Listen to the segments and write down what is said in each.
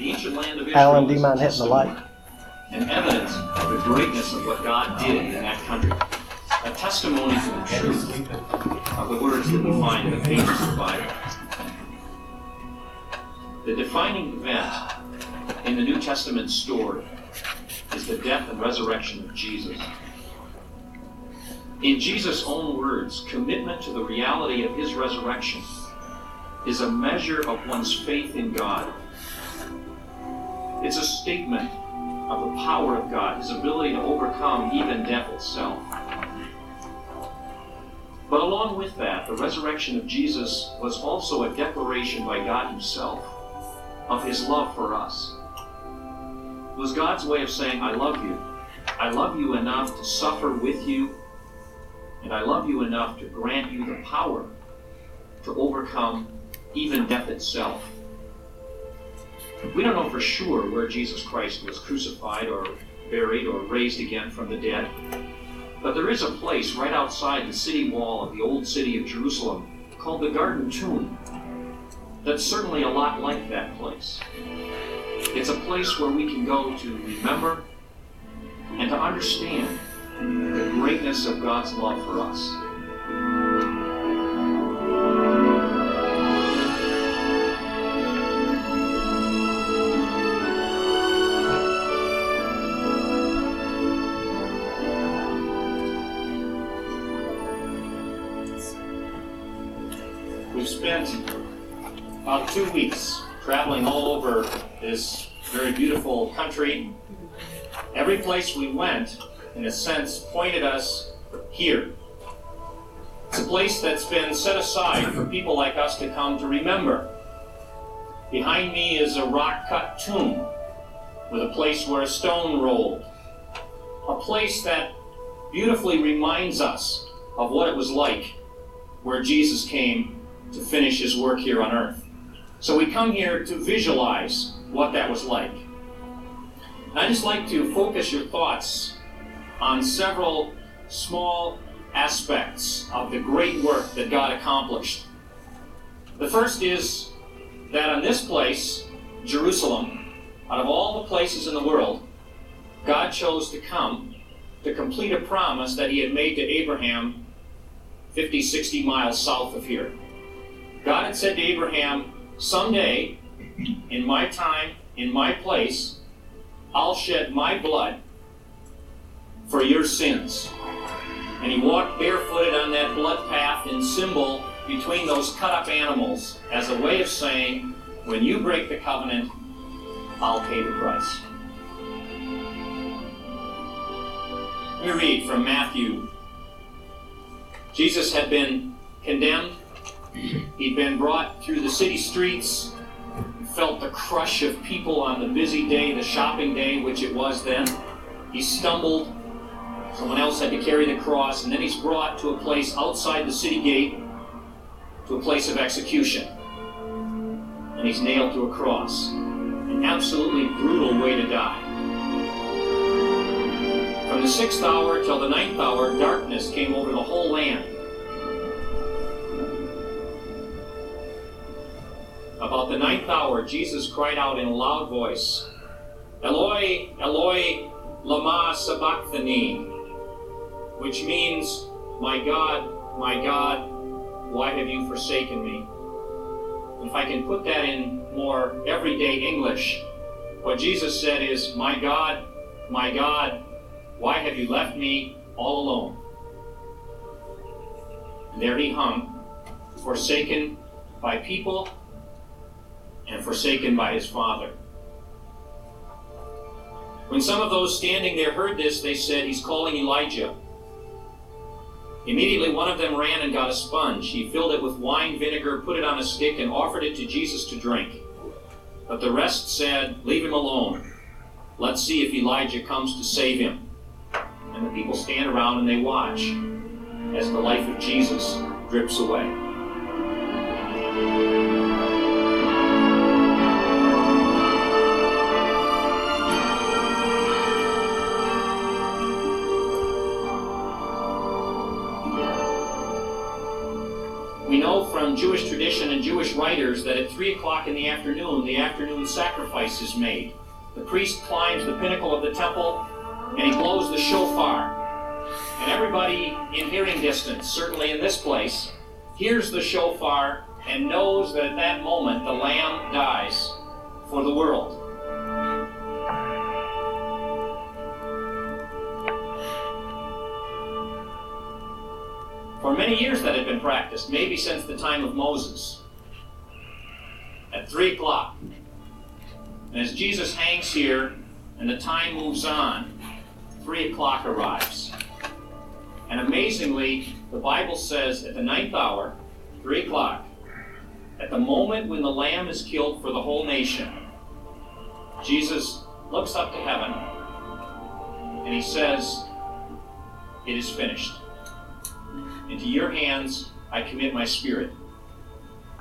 Alan, do you mind hitting the light? An evidence of the greatness of what God did in that country. A testimony to the truth of the words that we find in the pages of the Bible. The defining event in the New Testament story is the death and resurrection of Jesus. In Jesus' own words, commitment to the reality of his resurrection is a measure of one's faith in God. It's a statement of the power of God, his ability to overcome even death itself. But along with that, the resurrection of Jesus was also a declaration by God himself of his love for us. It was God's way of saying, I love you. I love you enough to suffer with you, and I love you enough to grant you the power to overcome even death itself. We don't know for sure where Jesus Christ was crucified or buried or raised again from the dead, but there is a place right outside the city wall of the old city of Jerusalem called the Garden Tomb that's certainly a lot like that place. It's a place where we can go to remember and to understand the greatness of God's love for us. We've spent about two weeks traveling all over this very beautiful country. Every place we went, in a sense, pointed us here. It's a place that's been set aside for people like us to come to remember. Behind me is a rock cut tomb with a place where a stone rolled. A place that beautifully reminds us of what it was like where Jesus came to finish his work here on earth. So we come here to visualize what that was like. I just like to focus your thoughts on several small aspects of the great work that God accomplished. The first is that on this place, Jerusalem, out of all the places in the world, God chose to come to complete a promise that he had made to Abraham 50, 60 miles south of here. God had said to Abraham, Someday, in my time, in my place, I'll shed my blood for your sins. And he walked barefooted on that blood path in symbol between those cut up animals as a way of saying, when you break the covenant, I'll pay the price. Me read from Matthew. Jesus had been condemned He'd been brought through the city streets, felt the crush of people on the busy day, the shopping day, which it was then. He stumbled. Someone else had to carry the cross, and then he's brought to a place outside the city gate, to a place of execution. And he's nailed to a cross. An absolutely brutal way to die. From the sixth hour till the ninth hour, darkness came over the whole land. About the ninth hour, Jesus cried out in a loud voice, Eloi, Eloi, lama sabachthani, which means, My God, my God, why have you forsaken me? If I can put that in more everyday English, what Jesus said is, My God, my God, why have you left me all alone? And there he hung, forsaken by people and forsaken by his father. When some of those standing there heard this, they said, He's calling Elijah. Immediately, one of them ran and got a sponge. He filled it with wine vinegar, put it on a stick, and offered it to Jesus to drink. But the rest said, Leave him alone. Let's see if Elijah comes to save him. And the people stand around and they watch as the life of Jesus drips away. Jewish tradition and Jewish Jewish writers that at 3 o'clock in the afternoon, the afternoon sacrifice is made. The priest climbs the pinnacle of the temple and he blows the shofar. And everybody in hearing distance, certainly in this place, hears the shofar and knows that at that moment the Lamb dies for the world. For many years that had been practiced, maybe since the time of Moses. At 3 o'clock. And as Jesus hangs here and the time moves on, 3 o'clock arrives. And amazingly, the Bible says at the ninth hour, 3 o'clock, at the moment when the Lamb is killed for the whole nation, Jesus looks up to heaven and he says, It is finished. Into your hands I commit my spirit.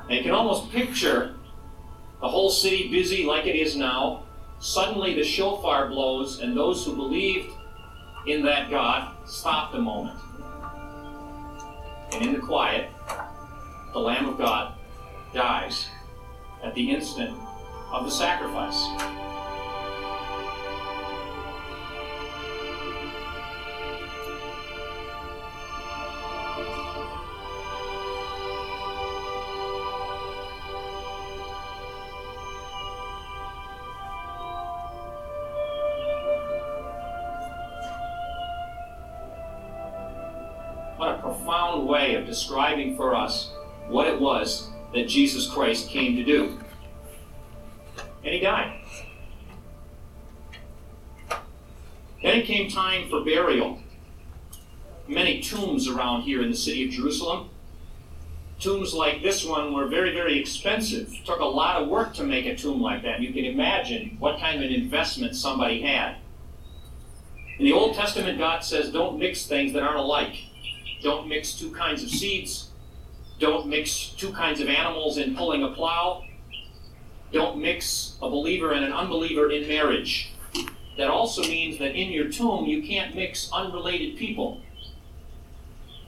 And you can almost picture the whole city busy like it is now. Suddenly the shofar blows, and those who believed in that God stopped a moment. And in the quiet, the Lamb of God dies at the instant of the sacrifice. A profound way of describing for us what it was that Jesus Christ came to do. And he died. Then it came time for burial. Many tombs around here in the city of Jerusalem. Tombs like this one were very, very expensive. It took a lot of work to make a tomb like that. You can imagine what kind of an investment somebody had. In the Old Testament, God says, don't mix things that aren't alike. Don't mix two kinds of seeds. Don't mix two kinds of animals in pulling a plow. Don't mix a believer and an unbeliever in marriage. That also means that in your tomb, you can't mix unrelated people.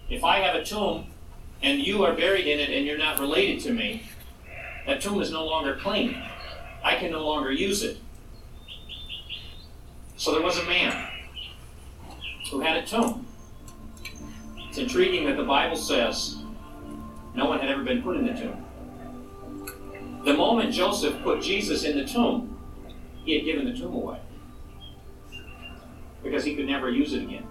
If I have a tomb and you are buried in it and you're not related to me, that tomb is no longer clean. I can no longer use it. So there was a man who had a tomb. It's intriguing that the Bible says no one had ever been put in the tomb. The moment Joseph put Jesus in the tomb, he had given the tomb away because he could never use it again.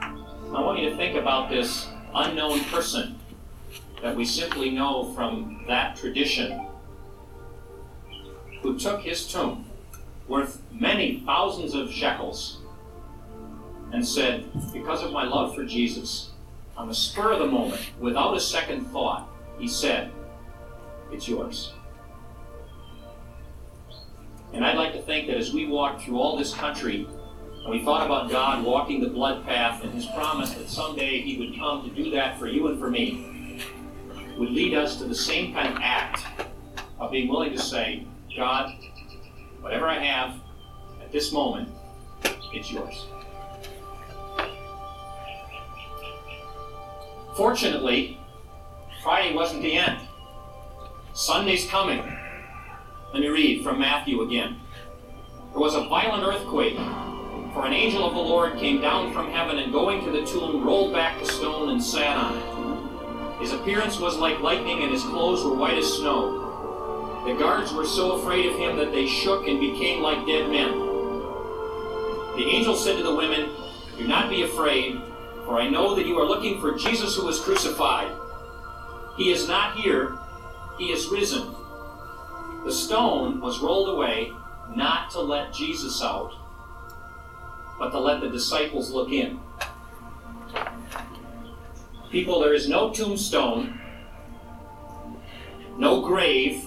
I want you to think about this unknown person that we simply know from that tradition who took his tomb worth many thousands of shekels and said, Because of my love for Jesus, on the spur of the moment, without a second thought, he said, It's yours. And I'd like to think that as we walk through all this country, and we thought about God walking the blood path and his promise that someday he would come to do that for you and for me, would lead us to the same kind of act of being willing to say, God, whatever I have at this moment, it's yours. Fortunately, Friday wasn't the end. Sunday's coming. Let me read from Matthew again. There was a violent earthquake, for an angel of the Lord came down from heaven and going to the tomb, rolled back the stone and sat on it. His appearance was like lightning, and his clothes were white as snow. The guards were so afraid of him that they shook and became like dead men. The angel said to the women, Do not be afraid, for I know that you are looking for Jesus who was crucified. He is not here, he is risen. The stone was rolled away not to let Jesus out, but to let the disciples look in. People, there is no tombstone, no grave,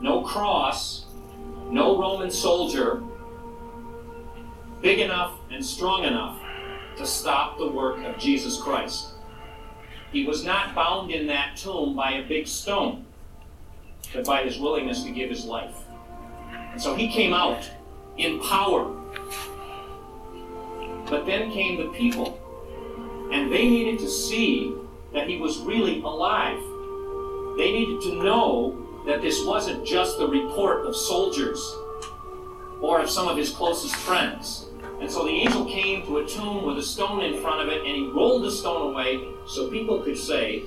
no cross, no Roman soldier big enough and strong enough to stop the work of Jesus Christ. He was not bound in that tomb by a big stone, but by his willingness to give his life. And so he came out in power. But then came the people, and they needed to see that he was really alive. They needed to know that this wasn't just the report of soldiers or of some of his closest friends. And so the angel came to a tomb with a stone in front of it, and he rolled the stone away so people could say,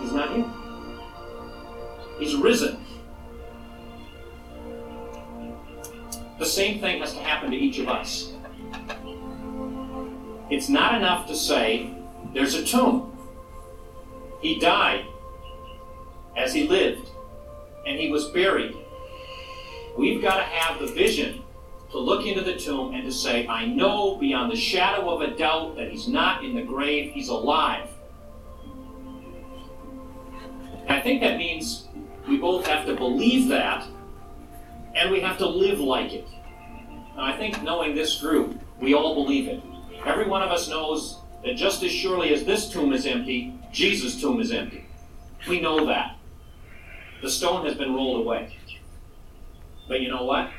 He's not here. He's risen. The same thing has to happen to each of us. It's not enough to say, There's a tomb. He died as he lived, and he was buried. We've got to have the vision to look into the tomb and to say, I know beyond the shadow of a doubt that he's not in the grave, he's alive. And I think that means we both have to believe that and we have to live like it. And I think knowing this group, we all believe it. Every one of us knows that just as surely as this tomb is empty, Jesus' tomb is empty. We know that. The stone has been rolled away. But you know what?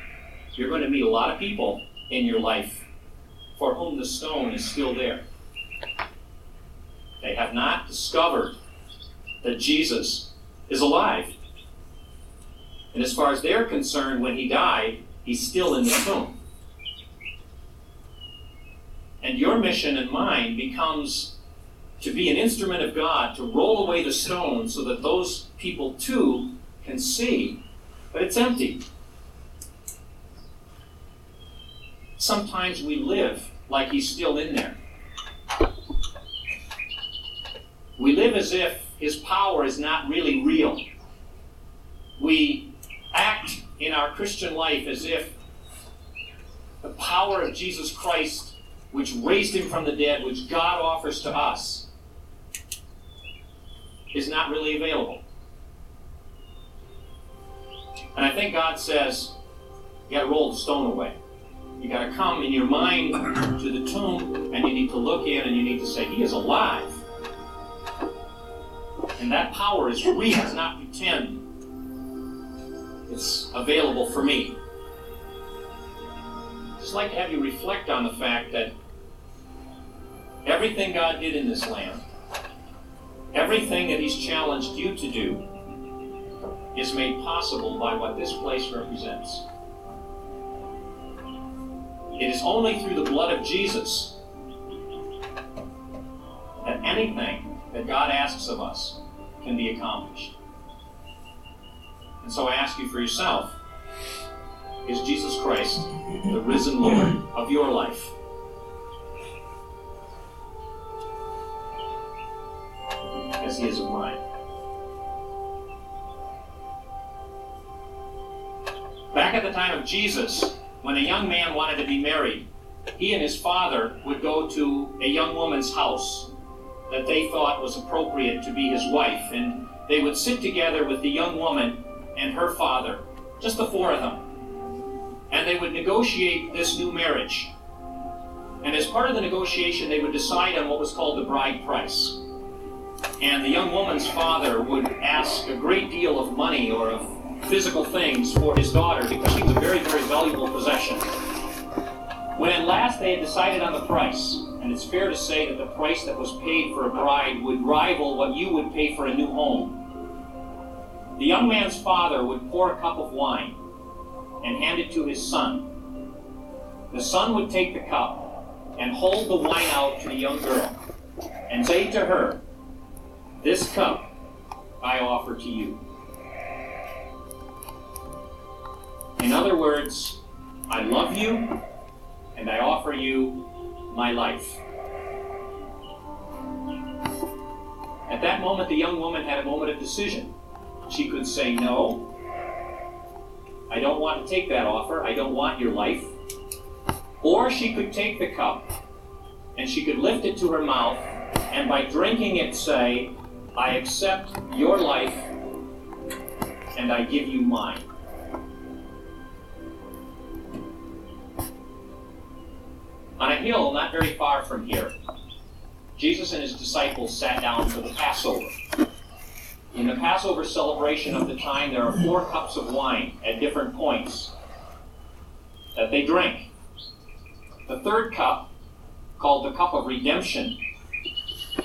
You're going to meet a lot of people in your life for whom the stone is still there. They have not discovered that Jesus is alive. And as far as they're concerned, when he died, he's still in the tomb. And your mission and mine becomes to be an instrument of God to roll away the stone so that those people too can see, but it's empty. Sometimes we live like he's still in there. We live as if his power is not really real. We act in our Christian life as if the power of Jesus Christ, which raised him from the dead, which God offers to us, is not really available. And I think God says, you got to roll the stone away. You got to come in your mind to the tomb and you need to look in and you need to say, He is alive. And that power is real, it's not pretend. It's available for me. Just like to have you reflect on the fact that everything God did in this land, everything that He's challenged you to do, is made possible by what this place represents. It is only through the blood of Jesus that anything that God asks of us can be accomplished. And so I ask you for yourself is Jesus Christ the risen Lord of your life? As he is of mine. Back at the time of Jesus, when a young man wanted to be married, he and his father would go to a young woman's house that they thought was appropriate to be his wife, and they would sit together with the young woman and her father, just the four of them, and they would negotiate this new marriage. And as part of the negotiation, they would decide on what was called the bride price. And the young woman's father would ask a great deal of money or of physical things for his daughter because she was a very, very valuable possession. When at last they had decided on the price, and it's fair to say that the price that was paid for a bride would rival what you would pay for a new home, the young man's father would pour a cup of wine and hand it to his son. The son would take the cup and hold the wine out to the young girl and say to her, This cup I offer to you. In other words, I love you and I offer you my life. At that moment, the young woman had a moment of decision. She could say, No, I don't want to take that offer. I don't want your life. Or she could take the cup and she could lift it to her mouth and by drinking it say, I accept your life and I give you mine. On a hill not very far from here, Jesus and his disciples sat down for the Passover. In the Passover celebration of the time, there are four cups of wine at different points that they drink. The third cup, called the cup of redemption,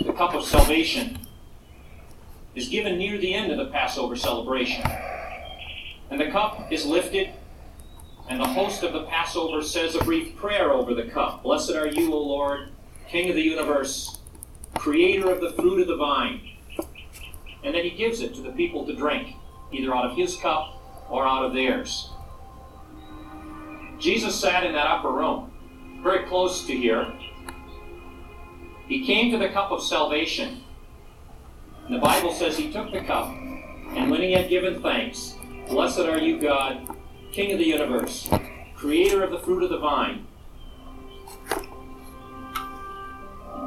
the cup of salvation, is given near the end of the Passover celebration. And the cup is lifted, and the host of the Passover says a brief prayer over the cup. Blessed are you, O Lord, King of the universe, creator of the fruit of the vine. And then he gives it to the people to drink, either out of his cup or out of theirs. Jesus sat in that upper room, very close to here. He came to the cup of salvation. And the Bible says he took the cup, and when he had given thanks, Blessed are you, God, King of the universe, creator of the fruit of the vine.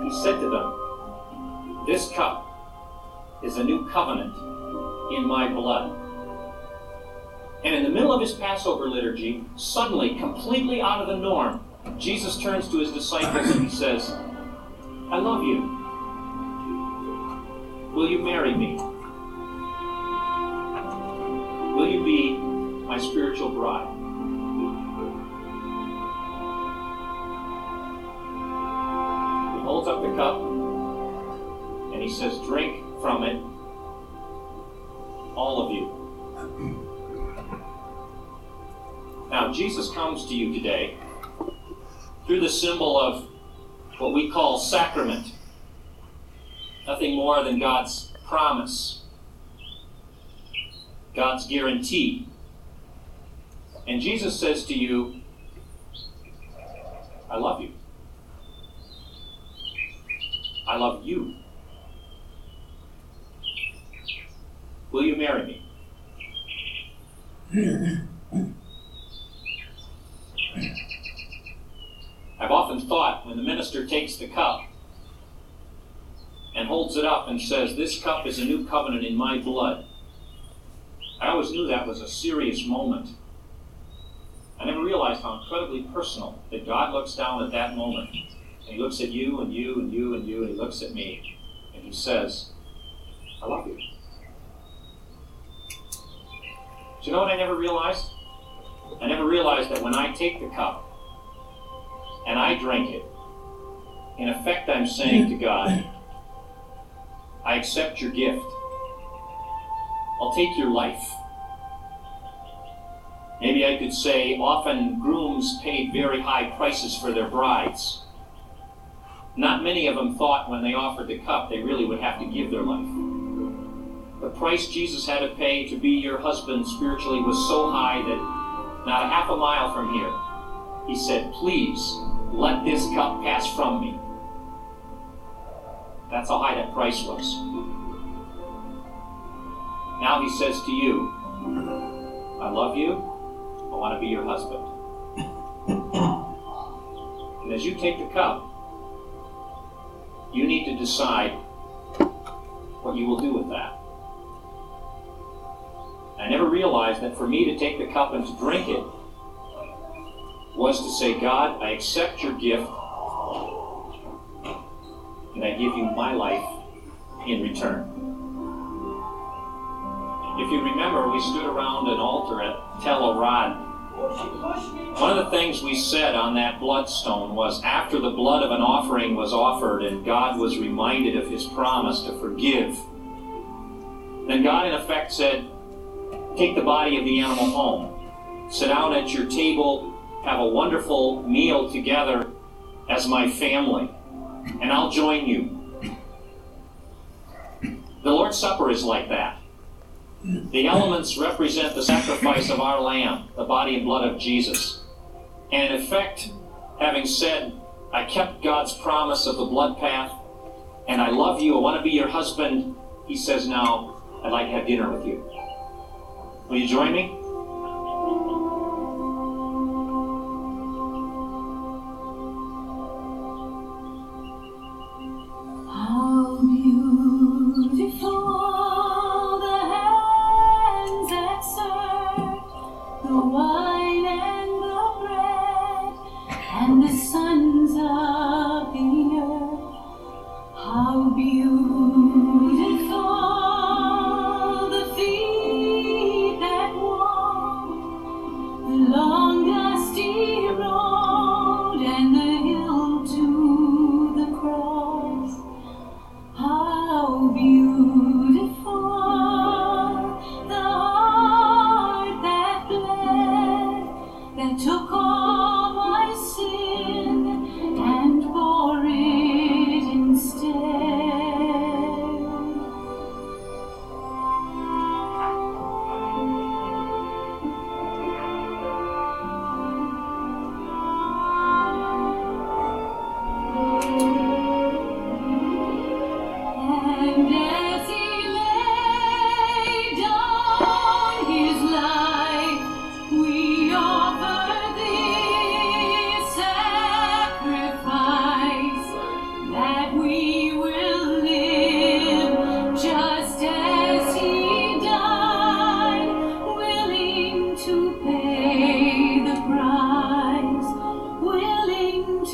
He said to them, This cup is a new covenant in my blood. And in the middle of his Passover liturgy, suddenly, completely out of the norm, Jesus turns to his disciples and he says, I love you. Will you marry me? Will you be my spiritual bride? He holds up the cup and he says, Drink from it, all of you. Now, Jesus comes to you today through the symbol of what we call sacrament. Nothing more than God's promise, God's guarantee. And Jesus says to you, I love you. I love you. Will you marry me? I've often thought when the minister takes the cup and holds it up and says, This cup is a new covenant in my blood, I always knew that was a serious moment. I never realized how incredibly personal that God looks down at that moment. And He looks at you and you and you and you, and He looks at me and He says, I love you. Do you know what I never realized? I never realized that when I take the cup and I drink it, in effect, I'm saying to God, I accept your gift. I'll take your life. Maybe I could say often grooms paid very high prices for their brides. Not many of them thought when they offered the cup they really would have to give their life. The price Jesus had to pay to be your husband spiritually was so high that not a half a mile from here, he said, Please let this cup pass from me. That's how high that price was. Now he says to you, I love you. Want to be your husband. And as you take the cup, you need to decide what you will do with that. I never realized that for me to take the cup and to drink it was to say, God, I accept your gift and I give you my life in return. If you remember, we stood around an altar at Tel Arad. One of the things we said on that bloodstone was after the blood of an offering was offered and God was reminded of his promise to forgive, then God in effect said, Take the body of the animal home, sit down at your table, have a wonderful meal together as my family, and I'll join you. The Lord's Supper is like that. The elements represent the sacrifice of our Lamb, the body and blood of Jesus. And in effect, having said, I kept God's promise of the blood path, and I love you, I want to be your husband, he says, Now, I'd like to have dinner with you. Will you join me?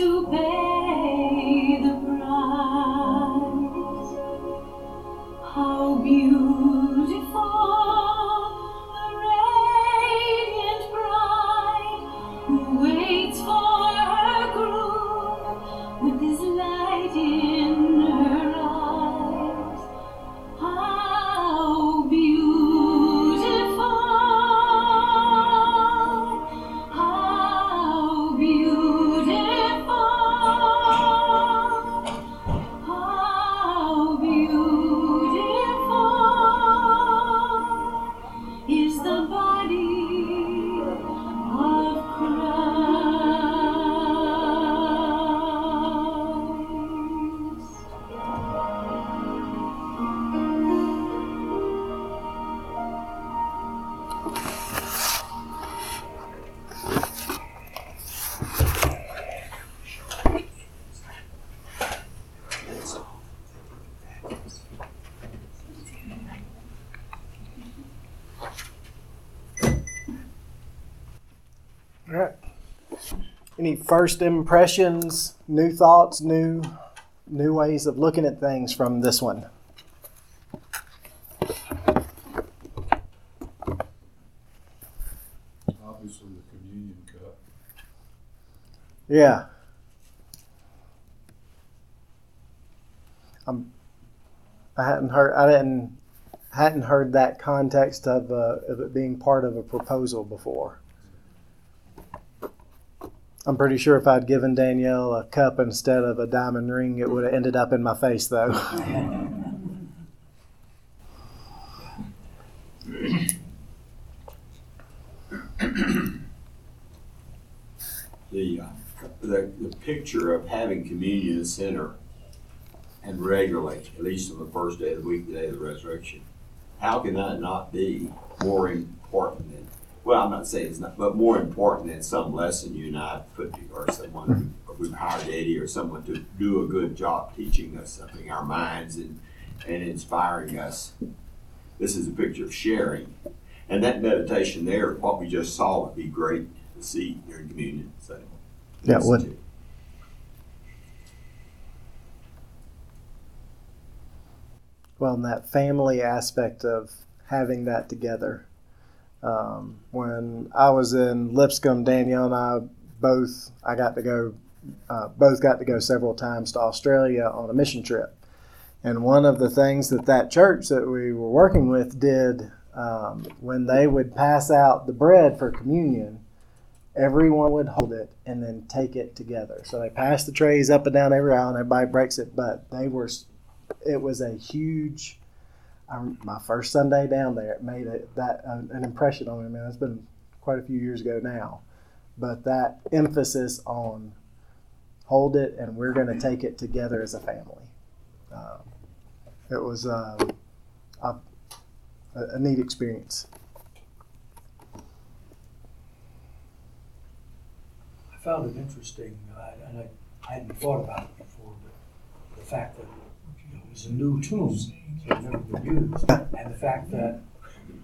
To pay first impressions, new thoughts, new new ways of looking at things from this one? Obviously, the communion cup. Yeah. I'm, I hadn't heard. I didn't hadn't heard that context of uh, of it being part of a proposal before. I'm pretty sure if I'd given Danielle a cup instead of a diamond ring, it would have ended up in my face, though. the, uh, the, the picture of having communion in the center and regularly, at least on the first day of the week, the day of the resurrection, how can that not be more important than, well, I'm not saying it's not, but more important than some lesson you and I put, to- or someone, or we've hired Eddie or someone to do a good job teaching us something, our minds and, and inspiring us. This is a picture of sharing. And that meditation there, what we just saw would be great to see during communion. So, Yeah, it would. well, and that family aspect of having that together. Um, when I was in Lipscomb, Danielle and I both, I got to go, uh, both got to go several times to Australia on a mission trip. And one of the things that that church that we were working with did um, when they would pass out the bread for communion, everyone would hold it and then take it together. So they pass the trays up and down every aisle, and everybody breaks it. But they were, it was a huge. Um, my first Sunday down there, it made a, that uh, an impression on me. Man, it's been quite a few years ago now, but that emphasis on hold it and we're going to take it together as a family. Um, it was um, a, a neat experience. I found it interesting, uh, and I, I hadn't thought about it before, but the fact that it was a new tomb, so it had never been used, and the fact that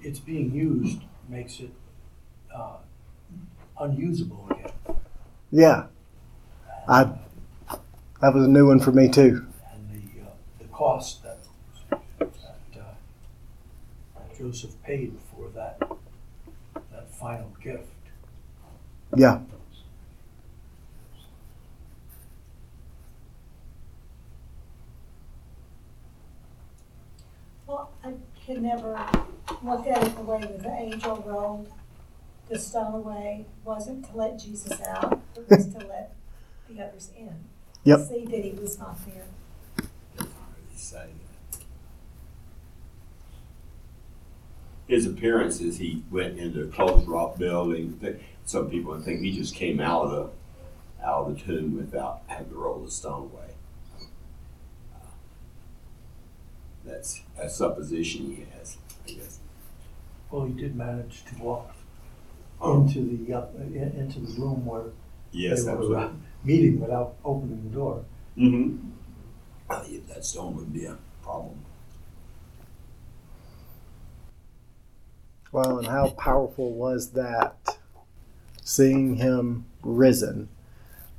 it's being used makes it uh, unusable again. Yeah, I that was a new one for me too. And the, uh, the cost that, that uh, Joseph paid for that, that final gift. Yeah, Well, I could never look at it the way that the angel rolled the stone away, wasn't to let Jesus out, it was to let the others in. Yep. See that he was not there. His appearance as he went into a closed rock building, some people would think he just came out of the, out of the tomb without having to roll the stone away. That's a supposition he has, I guess. Well, he did manage to walk Um, into the, uh, in- into the room where Yes, they were absolutely. uh, meeting without opening the door. Mm-hmm. I think that stone would be a problem. Well, and how powerful was that seeing him risen?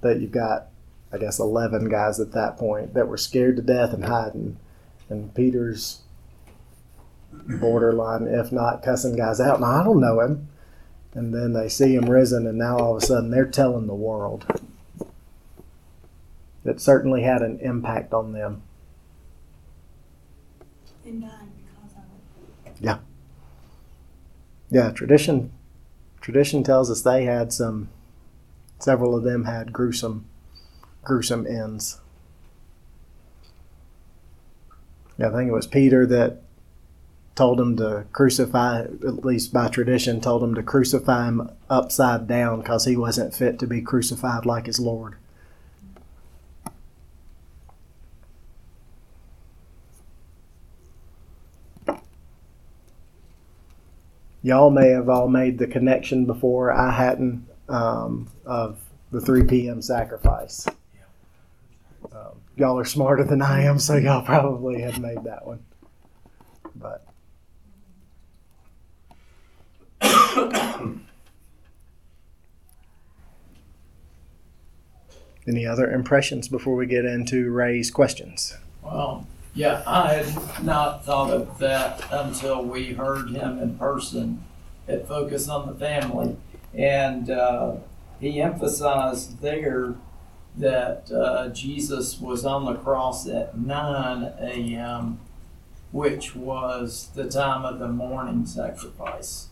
That you've got, I guess, 11 guys at that point that were scared to death and hiding. And Peter's borderline, if not cussing guys out. Now, I don't know him. And then they see him risen, and now all of a sudden they're telling the world. It certainly had an impact on them. And died because of it. Yeah, tradition tradition tells us they had some several of them had gruesome gruesome ends. Yeah, I think it was Peter that told him to crucify at least by tradition told him to crucify him upside down cuz he wasn't fit to be crucified like his lord. y'all may have all made the connection before I hadn't um, of the 3 p.m. sacrifice. Y'all are smarter than I am, so y'all probably have made that one. But any other impressions before we get into Ray's questions? Well, yeah, I had not thought of that until we heard him in person at Focus on the Family. And uh, he emphasized there that uh, Jesus was on the cross at 9 a.m., which was the time of the morning sacrifice.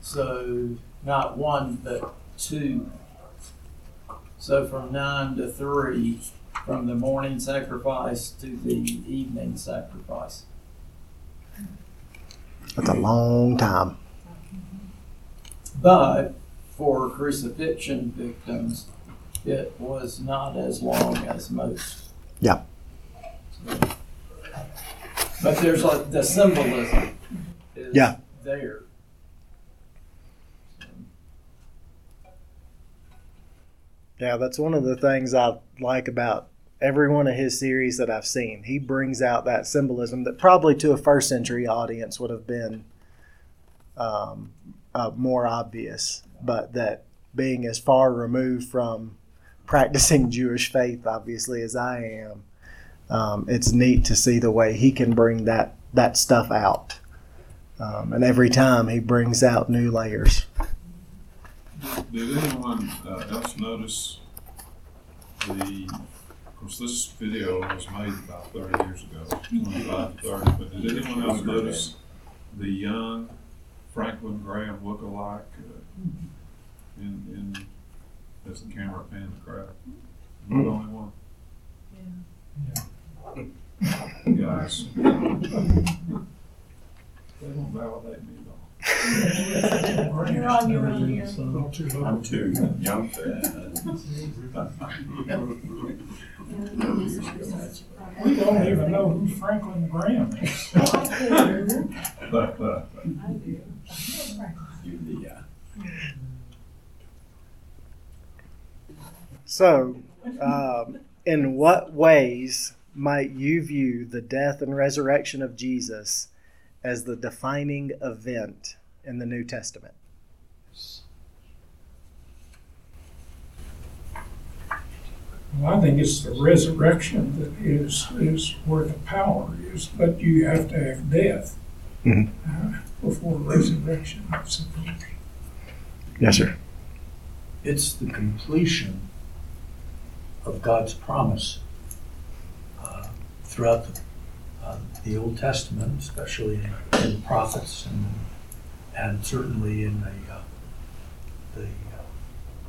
So, not one, but two. So, from 9 to 3, from the morning sacrifice to the evening sacrifice. That's a long time. But for crucifixion victims, it was not as long as most. Yeah. But there's like the symbolism is Yeah. there. Yeah, that's one of the things I like about every one of his series that I've seen. He brings out that symbolism that probably to a first century audience would have been um, uh, more obvious, but that being as far removed from practicing Jewish faith, obviously, as I am, um, it's neat to see the way he can bring that, that stuff out. Um, and every time he brings out new layers. Did anyone uh, else notice the, of course, this video was made about thirty years ago, twenty-five thirty, but did anyone else notice the young Franklin Graham look-alike uh, in, in, as the camera panned the crowd? Am I the only one? Yeah. Guys. They don't validate me at all. You're on your own here. I'm too young for that. We don't even know who Franklin Graham is. I You the, uh, So, um, in what ways might you view the death and resurrection of Jesus as the defining event in the New Testament? Well, I think it's the resurrection that is, is where the power is, but you have to have death Mhm. uh, before resurrection. So, Yes, sir. It's the completion of God's promise uh, throughout the, uh, the Old Testament, especially in, in prophets and, and certainly in the, uh, the uh,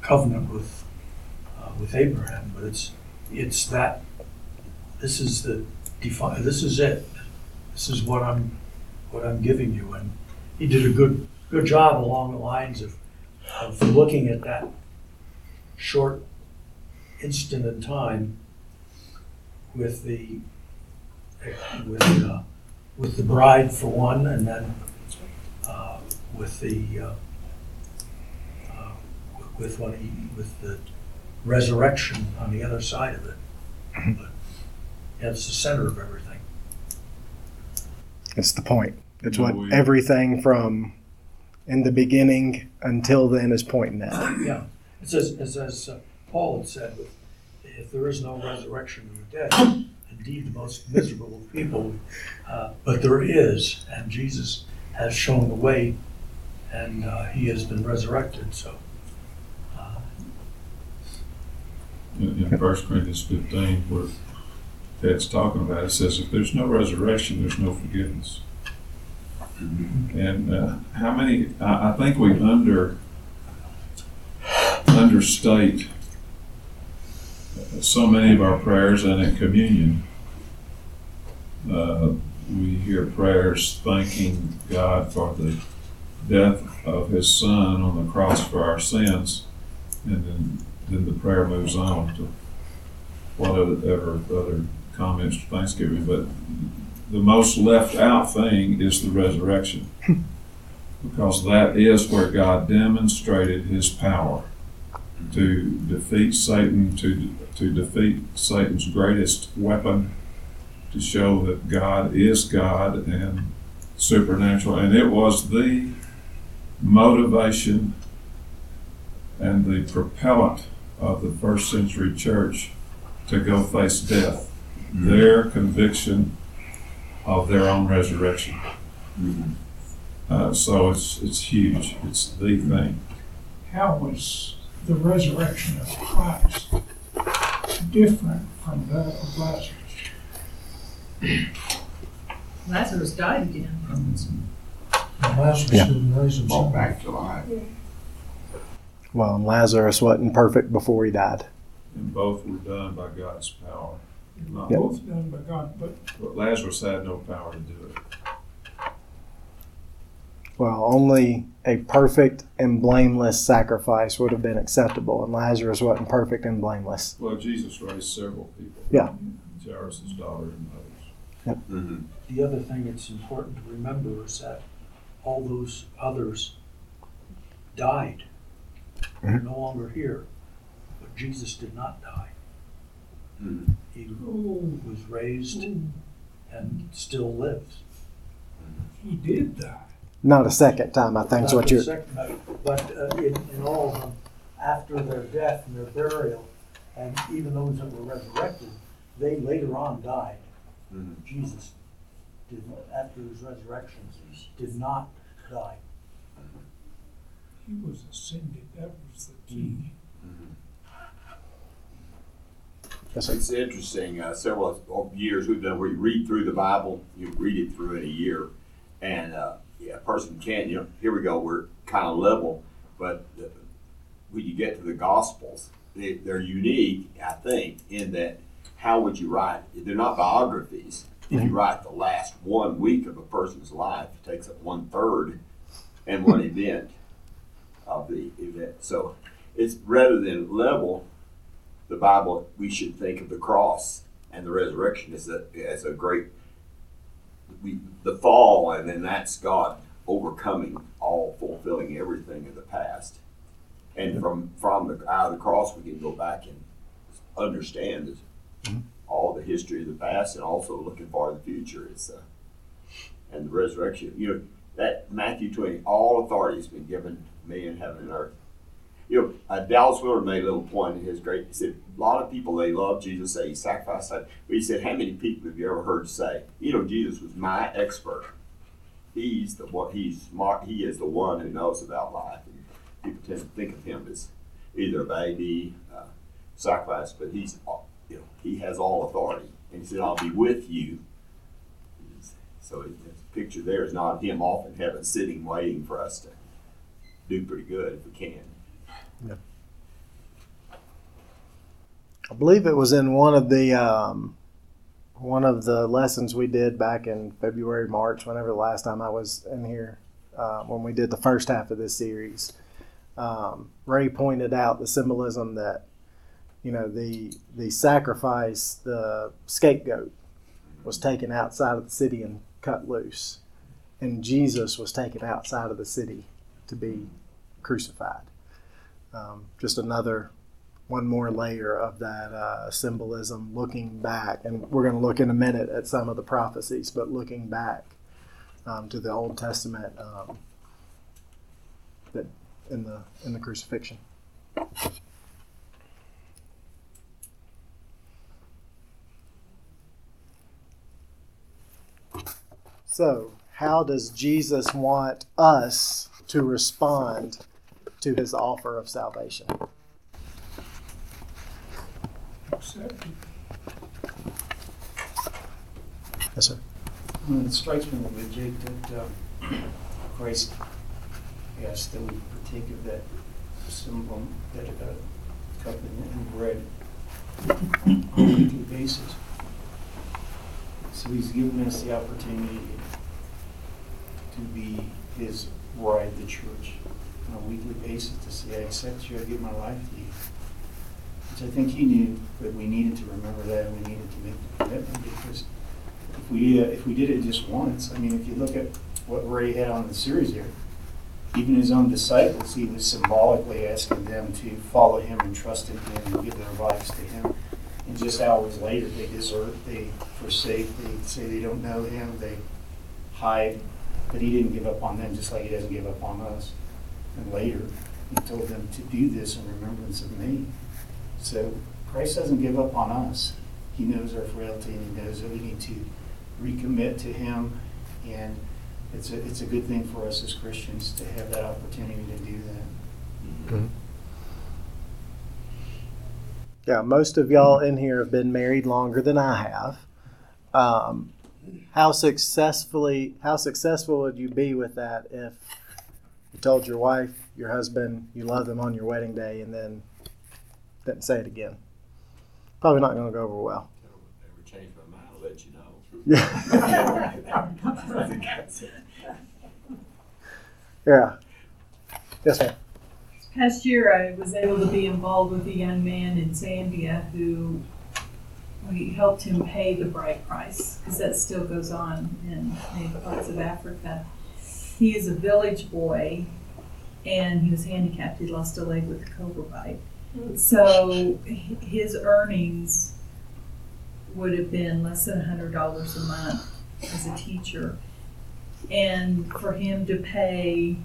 covenant with, uh, with Abraham. But it's, it's that, this is the defi- this is it. This is what I'm, what I'm giving you. And he did a good, good job along the lines of, of looking at that short instant in time with the with uh, with the bride for one, and then uh, with the uh, uh, with what he with the resurrection on the other side of it. But yeah, it's the center of everything. It's the point. It's No, what we- everything from in the beginning until then is pointing at. Yeah, it says, it says, uh, Paul had said, if there is no resurrection of the dead, indeed the most miserable of people, uh, but there is, and Jesus has shown the way, and uh, he has been resurrected, so. uh, In, in First Corinthians fifteen, where Ted's talking about, it says, if there's no resurrection, there's no forgiveness. And uh, how many? I, I think we under understate so many of our prayers, and in communion, uh, we hear prayers thanking God for the death of His Son on the cross for our sins, and then then the prayer moves on to whatever other comments for Thanksgiving. But the most left out thing is the resurrection. because that is where God demonstrated his power to defeat Satan, to, to defeat Satan's greatest weapon, to show that God is God and supernatural. And it was the motivation and the propellant of the first century church to go face death. Their conviction of their own resurrection. Uh, so it's it's huge. It's the thing. How was the resurrection of Christ different from that of Lazarus? Lazarus died again. and Lazarus Yeah. didn't raise Brought himself. back to life. Well, and Lazarus wasn't perfect before he died. And both were done by God's power. Not Yep. both, Both done by God, but but Lazarus had no power to do it. Well, only a perfect and blameless sacrifice would have been acceptable, and Lazarus wasn't perfect and blameless. Well, Jesus raised several people. Yeah. Jairus' daughter and others. Mm-hmm. The other thing that's important to remember is that all those others died. They're no longer here, but Jesus did not die. Mm-hmm. He was raised and still lives. he did die. Not a second time, I think's Not what you're. second But uh, in, in all of them, after their death and their burial, and even those that were resurrected, they later on died. Mhm. Jesus did, after his resurrection, did not die. He was ascended. That was the key. Yes, sir. It's interesting, uh, several years we've done where you read through the Bible, you read it through in a year, and uh, yeah, a person can, you know, here we go, we're kind of level, but the, when you get to the Gospels, they, they're unique, I think, in that how would you write? They're not biographies. If you mm-hmm. write the last one week of a person's life, it takes up one third and one event of the event. So it's rather than level, the Bible, we should think of the cross and the resurrection as a as a great we the fall, and then that's God overcoming all, fulfilling everything of the past. And from from the out of the cross, we can go back and understand all the history of the past, and also looking for the future. It's uh, and the resurrection. You know that Matthew twenty, all authority has been given me in heaven and earth you know, uh, Dallas Willard made a little point in his great. He said a lot of people they love Jesus, say he sacrificed. But he said, how many people have you ever heard say, you know, Jesus was my expert. He's the one. He's. He is the one who knows about life. And people tend to think of him as either a baby, uh, sacrifice, but he's, you know, he has all authority. And he said, I'll be with you. So the picture there is not him off in heaven sitting waiting for us to do pretty good if we can. I believe it was in one of the um, one of the lessons we did back in February, March, whenever the last time I was in here, uh, when we did the first half of this series. Um, Ray pointed out the symbolism that you know the the sacrifice, the scapegoat, was taken outside of the city and cut loose, and Jesus was taken outside of the city to be crucified. Um, just another one more layer of that uh, symbolism looking back. And we're going to look in a minute at some of the prophecies, but looking back um, to the Old Testament um, in the in the crucifixion. So, how does Jesus want us to respond to his offer of salvation? Yes, sir. It strikes me a little bit, Jake, that uh, Christ asked that we partake of that symbol, that uh, cup and bread on a weekly basis. So he's given us the opportunity to be his bride, the church, on a weekly basis, to say, I accept you, I give my life to you. Which I think he knew, that we needed to remember that, and we needed to make the commitment, because if we, uh, if we did it just once, I mean, if you look at what Ray had on the series here, even his own disciples, he was symbolically asking them to follow him and trust in him and give their lives to him. And just hours later, they desert, they forsake, they say they don't know him, they hide. But he didn't give up on them, just like he doesn't give up on us. And later, he told them to do this in remembrance of me. So Christ doesn't give up on us. He knows our frailty and he knows that we need to recommit to him. And it's a, it's a good thing for us as Christians to have that opportunity to do that. Yeah, most of y'all in here have been married longer than I have. Um, how successfully, how successful would you be with that if you told your wife, your husband, you love them on your wedding day, and then didn't say it again? Probably not going to go over well. Ever change my mind, I'll let you know. Yeah. Yes, ma'am. Past year, I was able to be involved with a young man in Zambia who we helped him pay the bride price because that still goes on in many parts of Africa. He is a village boy and he was handicapped. He lost a leg with a cobra bite. Hmm. So his earnings would have been less than $100 a month as a teacher. And for him to pay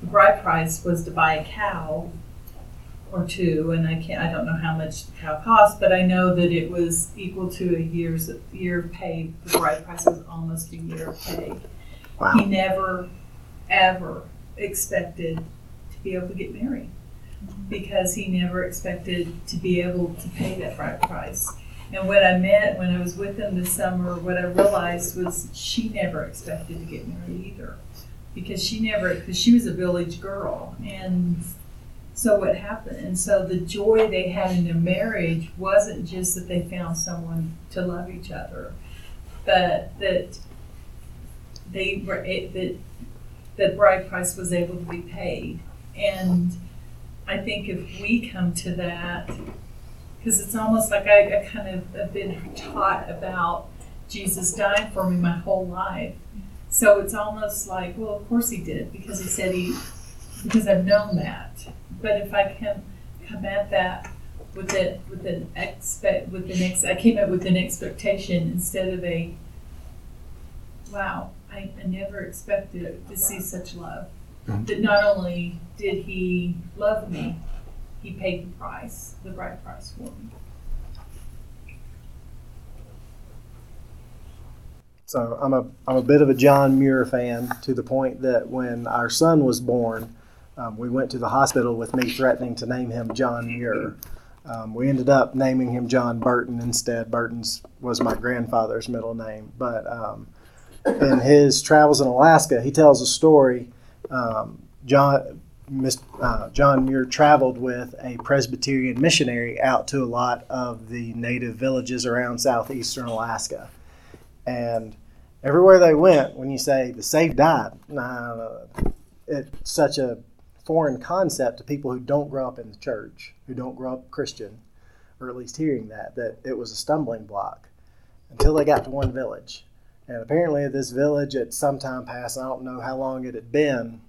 the bride price was to buy a cow or two, and I can't, I don't know how much the cow cost, but I know that it was equal to a year's year pay. The bride price was almost a year of pay. Wow. He never, ever expected to be able to get married because he never expected to be able to pay that bride price. And what I met when I was with him this summer, what I realized was she never expected to get married either because she never because she was a village girl and so what happened and so the joy they had in their marriage wasn't just that they found someone to love each other but that they were a- that that bride price was able to be paid and i think if we come to that because it's almost like I, I kind of have been taught about jesus dying for me my whole life so it's almost like, well, of course he did because he said he, because I've known that. But if I can come at that with it with an expect with an I came up with an expectation instead of a, wow, I, I never expected to see such love. That not only did he love me, he paid the price, the right price for me. So I'm a I'm a bit of a John Muir fan to the point that when our son was born, um, we went to the hospital with me threatening to name him John Muir. Um, we ended up naming him John Burton instead. Burton's was my grandfather's middle name, but um, in his travels in Alaska, he tells a story. Um, John uh, John Muir traveled with a Presbyterian missionary out to a lot of the native villages around southeastern Alaska. And everywhere they went, when you say the saved died, it's such a foreign concept to people who don't grow up in the church, who don't grow up Christian, or at least hearing that, that it was a stumbling block until they got to one village. And apparently, this village at some time past, I don't know how long it had been,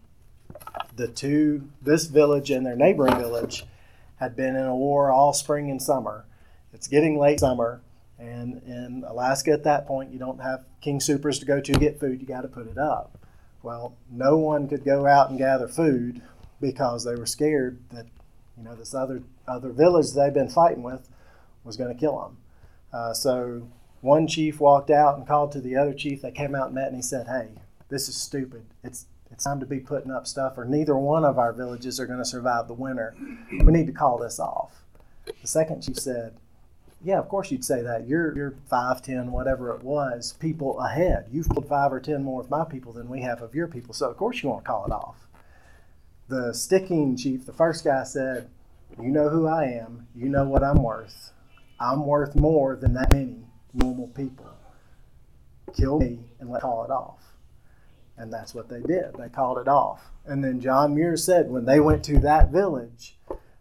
the two, this village and their neighboring village, had been in a war all spring and summer. It's getting late summer, and in Alaska at that point, you don't have King Soopers to go to get food, you got to put it up. Well, no one could go out and gather food because they were scared that you know this other other village they've been fighting with was going to kill them. Uh, so one chief walked out and called to the other chief. They came out and met, and he said, "Hey, this is stupid. It's it's time to be putting up stuff, or neither one of our villages are going to survive the winter. We need to call this off." The second chief said, "Yeah, of course you'd say that. You're you're five, ten, whatever it was, people ahead. You've pulled five or ten more of my people than we have of your people, so of course you want to call it off." The sticking chief, the first guy, said, "You know who I am. You know what I'm worth. I'm worth more than that many normal people. Kill me and let call it off." And that's what they did. They called it off. And then John Muir said when they went to that village,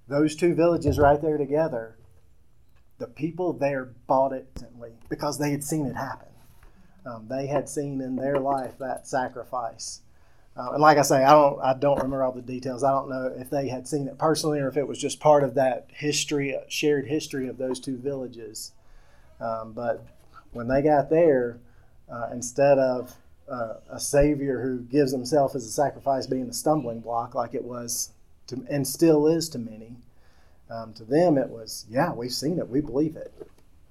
those two villages right there together, the people there bought it instantly because they had seen it happen. Um, they had seen in their life that sacrifice. Uh, and like I say, I don't, I don't remember all the details. I don't know if they had seen it personally or if it was just part of that history, shared history of those two villages. Um, but when they got there, uh, instead of uh, a savior who gives himself as a sacrifice being a stumbling block, like it was, to, and still is to many. Um, to them, it was, yeah, we've seen it, we believe it.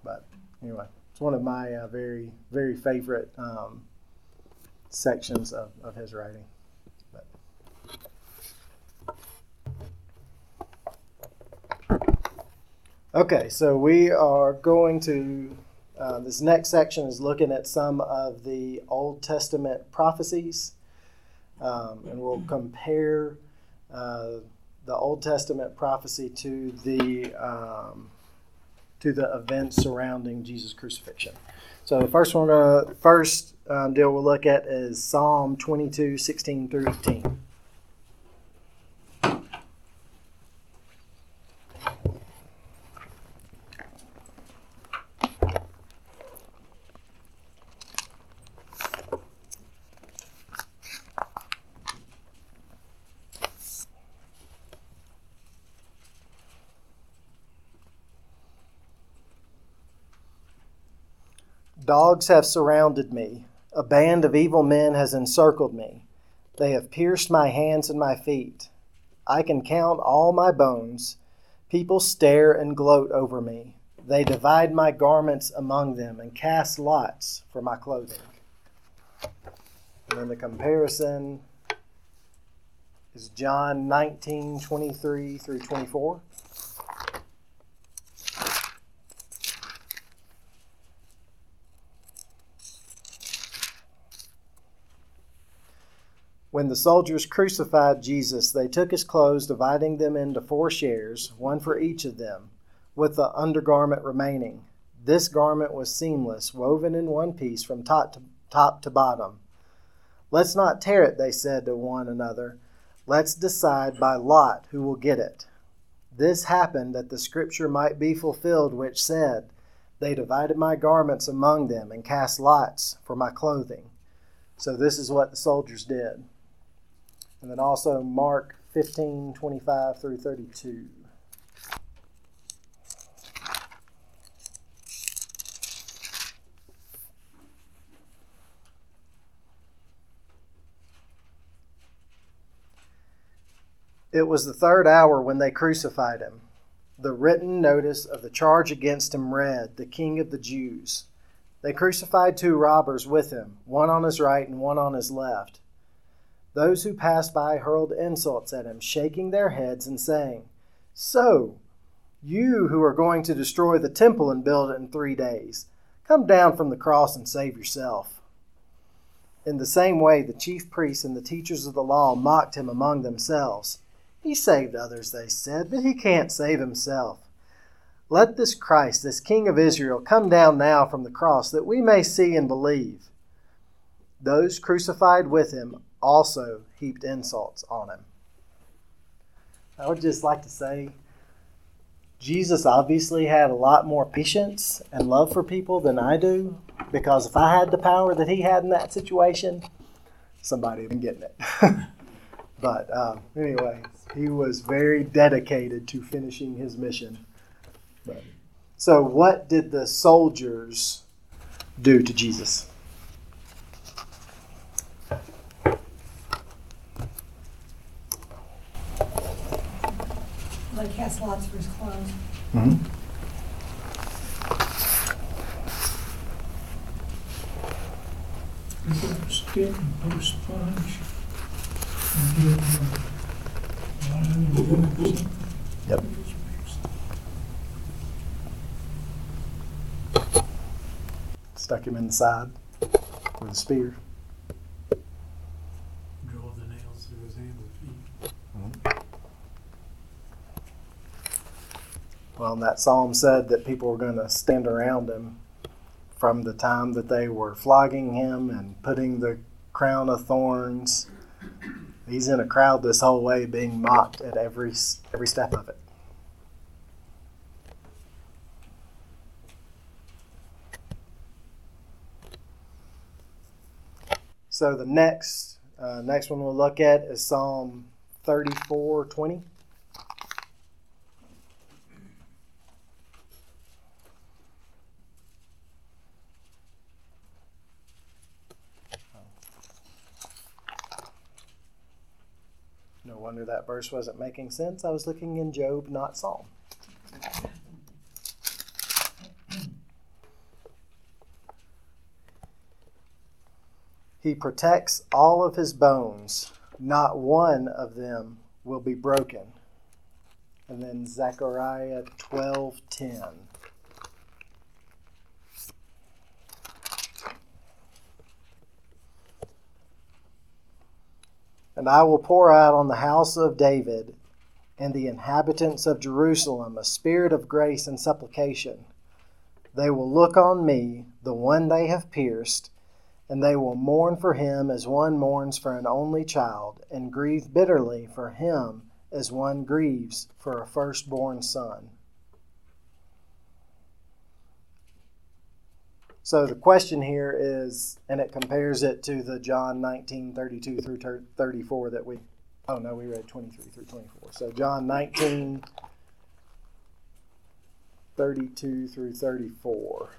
But anyway, it's one of my uh, very, very favorite um, sections of, of his writing. Okay, so we are going to uh, this next section is looking at some of the Old Testament prophecies, um, and we'll compare uh, the Old Testament prophecy to the um, to the events surrounding Jesus' crucifixion. So the first one, uh, first um, deal we'll look at is Psalm 22, 16 through 18. Dogs have surrounded me. A band of evil men has encircled me. They have pierced my hands and my feet. I can count all my bones. People stare and gloat over me. They divide my garments among them and cast lots for my clothing. And then the comparison is John 19, 23 through 24. When the soldiers crucified Jesus, they took his clothes, dividing them into four shares, one for each of them, with the undergarment remaining. This garment was seamless, woven in one piece from top to, top to bottom. Let's not tear it, they said to one another. Let's decide by lot who will get it. This happened that the scripture might be fulfilled, which said, They divided my garments among them and cast lots for my clothing. So, this is what the soldiers did. And then also Mark 15, 25 through 32. It was the third hour when they crucified him. The written notice of the charge against him read, The King of the Jews. They crucified two robbers with him, one on his right and one on his left. Those who passed by hurled insults at him, shaking their heads and saying, So, you who are going to destroy the temple and build it in three days, come down from the cross and save yourself. In the same way, the chief priests and the teachers of the law mocked him among themselves. He saved others, they said, but he can't save himself. Let this Christ, this King of Israel, come down now from the cross, that we may see and believe. Those crucified with him also heaped insults on him. I would just like to say Jesus obviously had a lot more patience and love for people than I do because if I had the power that he had in that situation, somebody would been getting it. but um, anyway, he was very dedicated to finishing his mission. But, so, what did the soldiers do to Jesus? Like cast lots for his clothes. Mhm. Sponge and or something. Yep. Stuck him in the side with a spear. Well, that psalm said that people were going to stand around him from the time that they were flogging him and putting the crown of thorns. He's in a crowd this whole way, being mocked at every every step of it. So the next uh, next one we'll look at is Psalm 34:20. That verse wasn't making sense. I was looking in Job, not Psalm. He protects all of his bones, not one of them will be broken. And then Zechariah 12:10. And I will pour out on the house of David and the inhabitants of Jerusalem a spirit of grace and supplication. They will look on me, the one they have pierced, and they will mourn for him as one mourns for an only child, and grieve bitterly for him as one grieves for a firstborn son. So the question here is, and it compares it to the John 19, 32 through 34 that we, oh no, we read 23 through 24. So John 19, 32 through 34.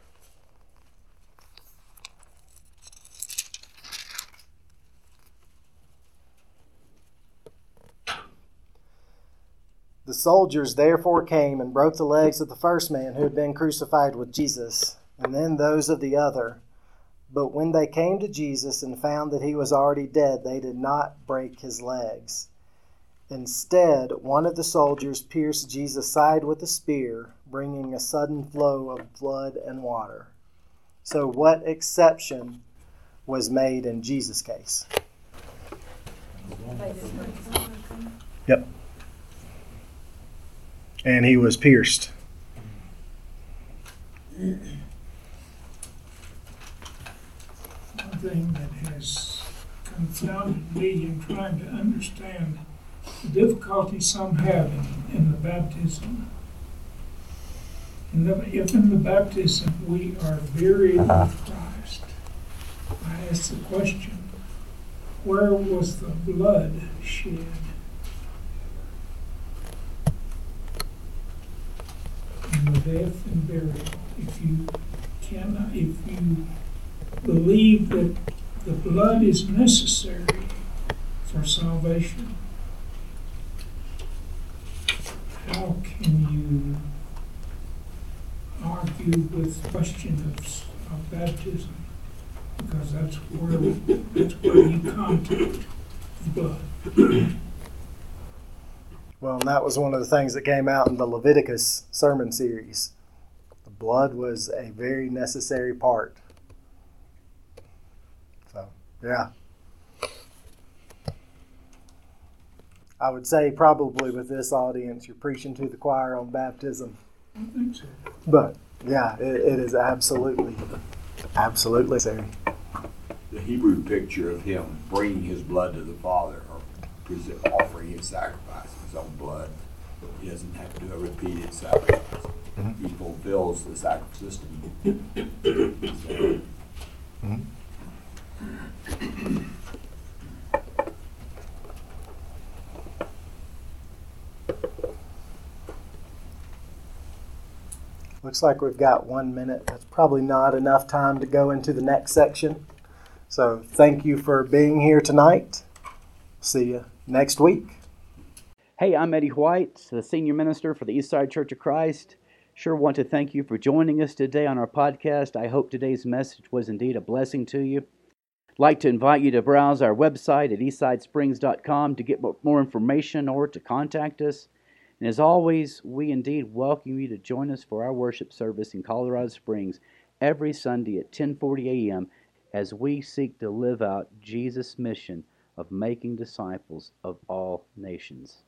The soldiers therefore came and broke the legs of the first man who had been crucified with Jesus, and then those of the other. But when they came to Jesus and found that he was already dead, they did not break his legs. Instead, one of the soldiers pierced Jesus' side with a spear, bringing a sudden flow of blood and water. So, what exception was made in Jesus' case? Yep. And he was pierced. One thing that has confounded me in trying to understand the difficulty some have in, in the baptism. In the, if in the baptism we are buried with Christ, I ask the question, where was the blood shed? In the death and burial, if you cannot, if you believe that the blood is necessary for salvation, how can you argue with the question of, of baptism? Because that's where, that's where you contact the blood. Well, and that was one of the things that came out in the Leviticus sermon series. The blood was a very necessary part. Yeah. I would say probably with this audience, you're preaching to the choir on baptism. So. But yeah, it, it is absolutely, absolutely necessary. The Hebrew picture of him bringing his blood to the Father or offering his sacrifice, his own blood. He doesn't have to do a repeated sacrifice. Mm-hmm. He fulfills the sacrifice system. So, Looks like we've got one minute. That's probably not enough time to go into the next section. So thank you for being here tonight. See you next week. Hey, I'm Eddie White, the senior minister for the Eastside Church of Christ. Sure want to thank you for joining us today on our podcast. I hope today's message was indeed a blessing to you. Like to invite you to browse our website at eastsidesprings.com to get more information or to contact us. And as always, we indeed welcome you to join us for our worship service in Colorado Springs every Sunday at 10:40 a.m. as we seek to live out Jesus' mission of making disciples of all nations.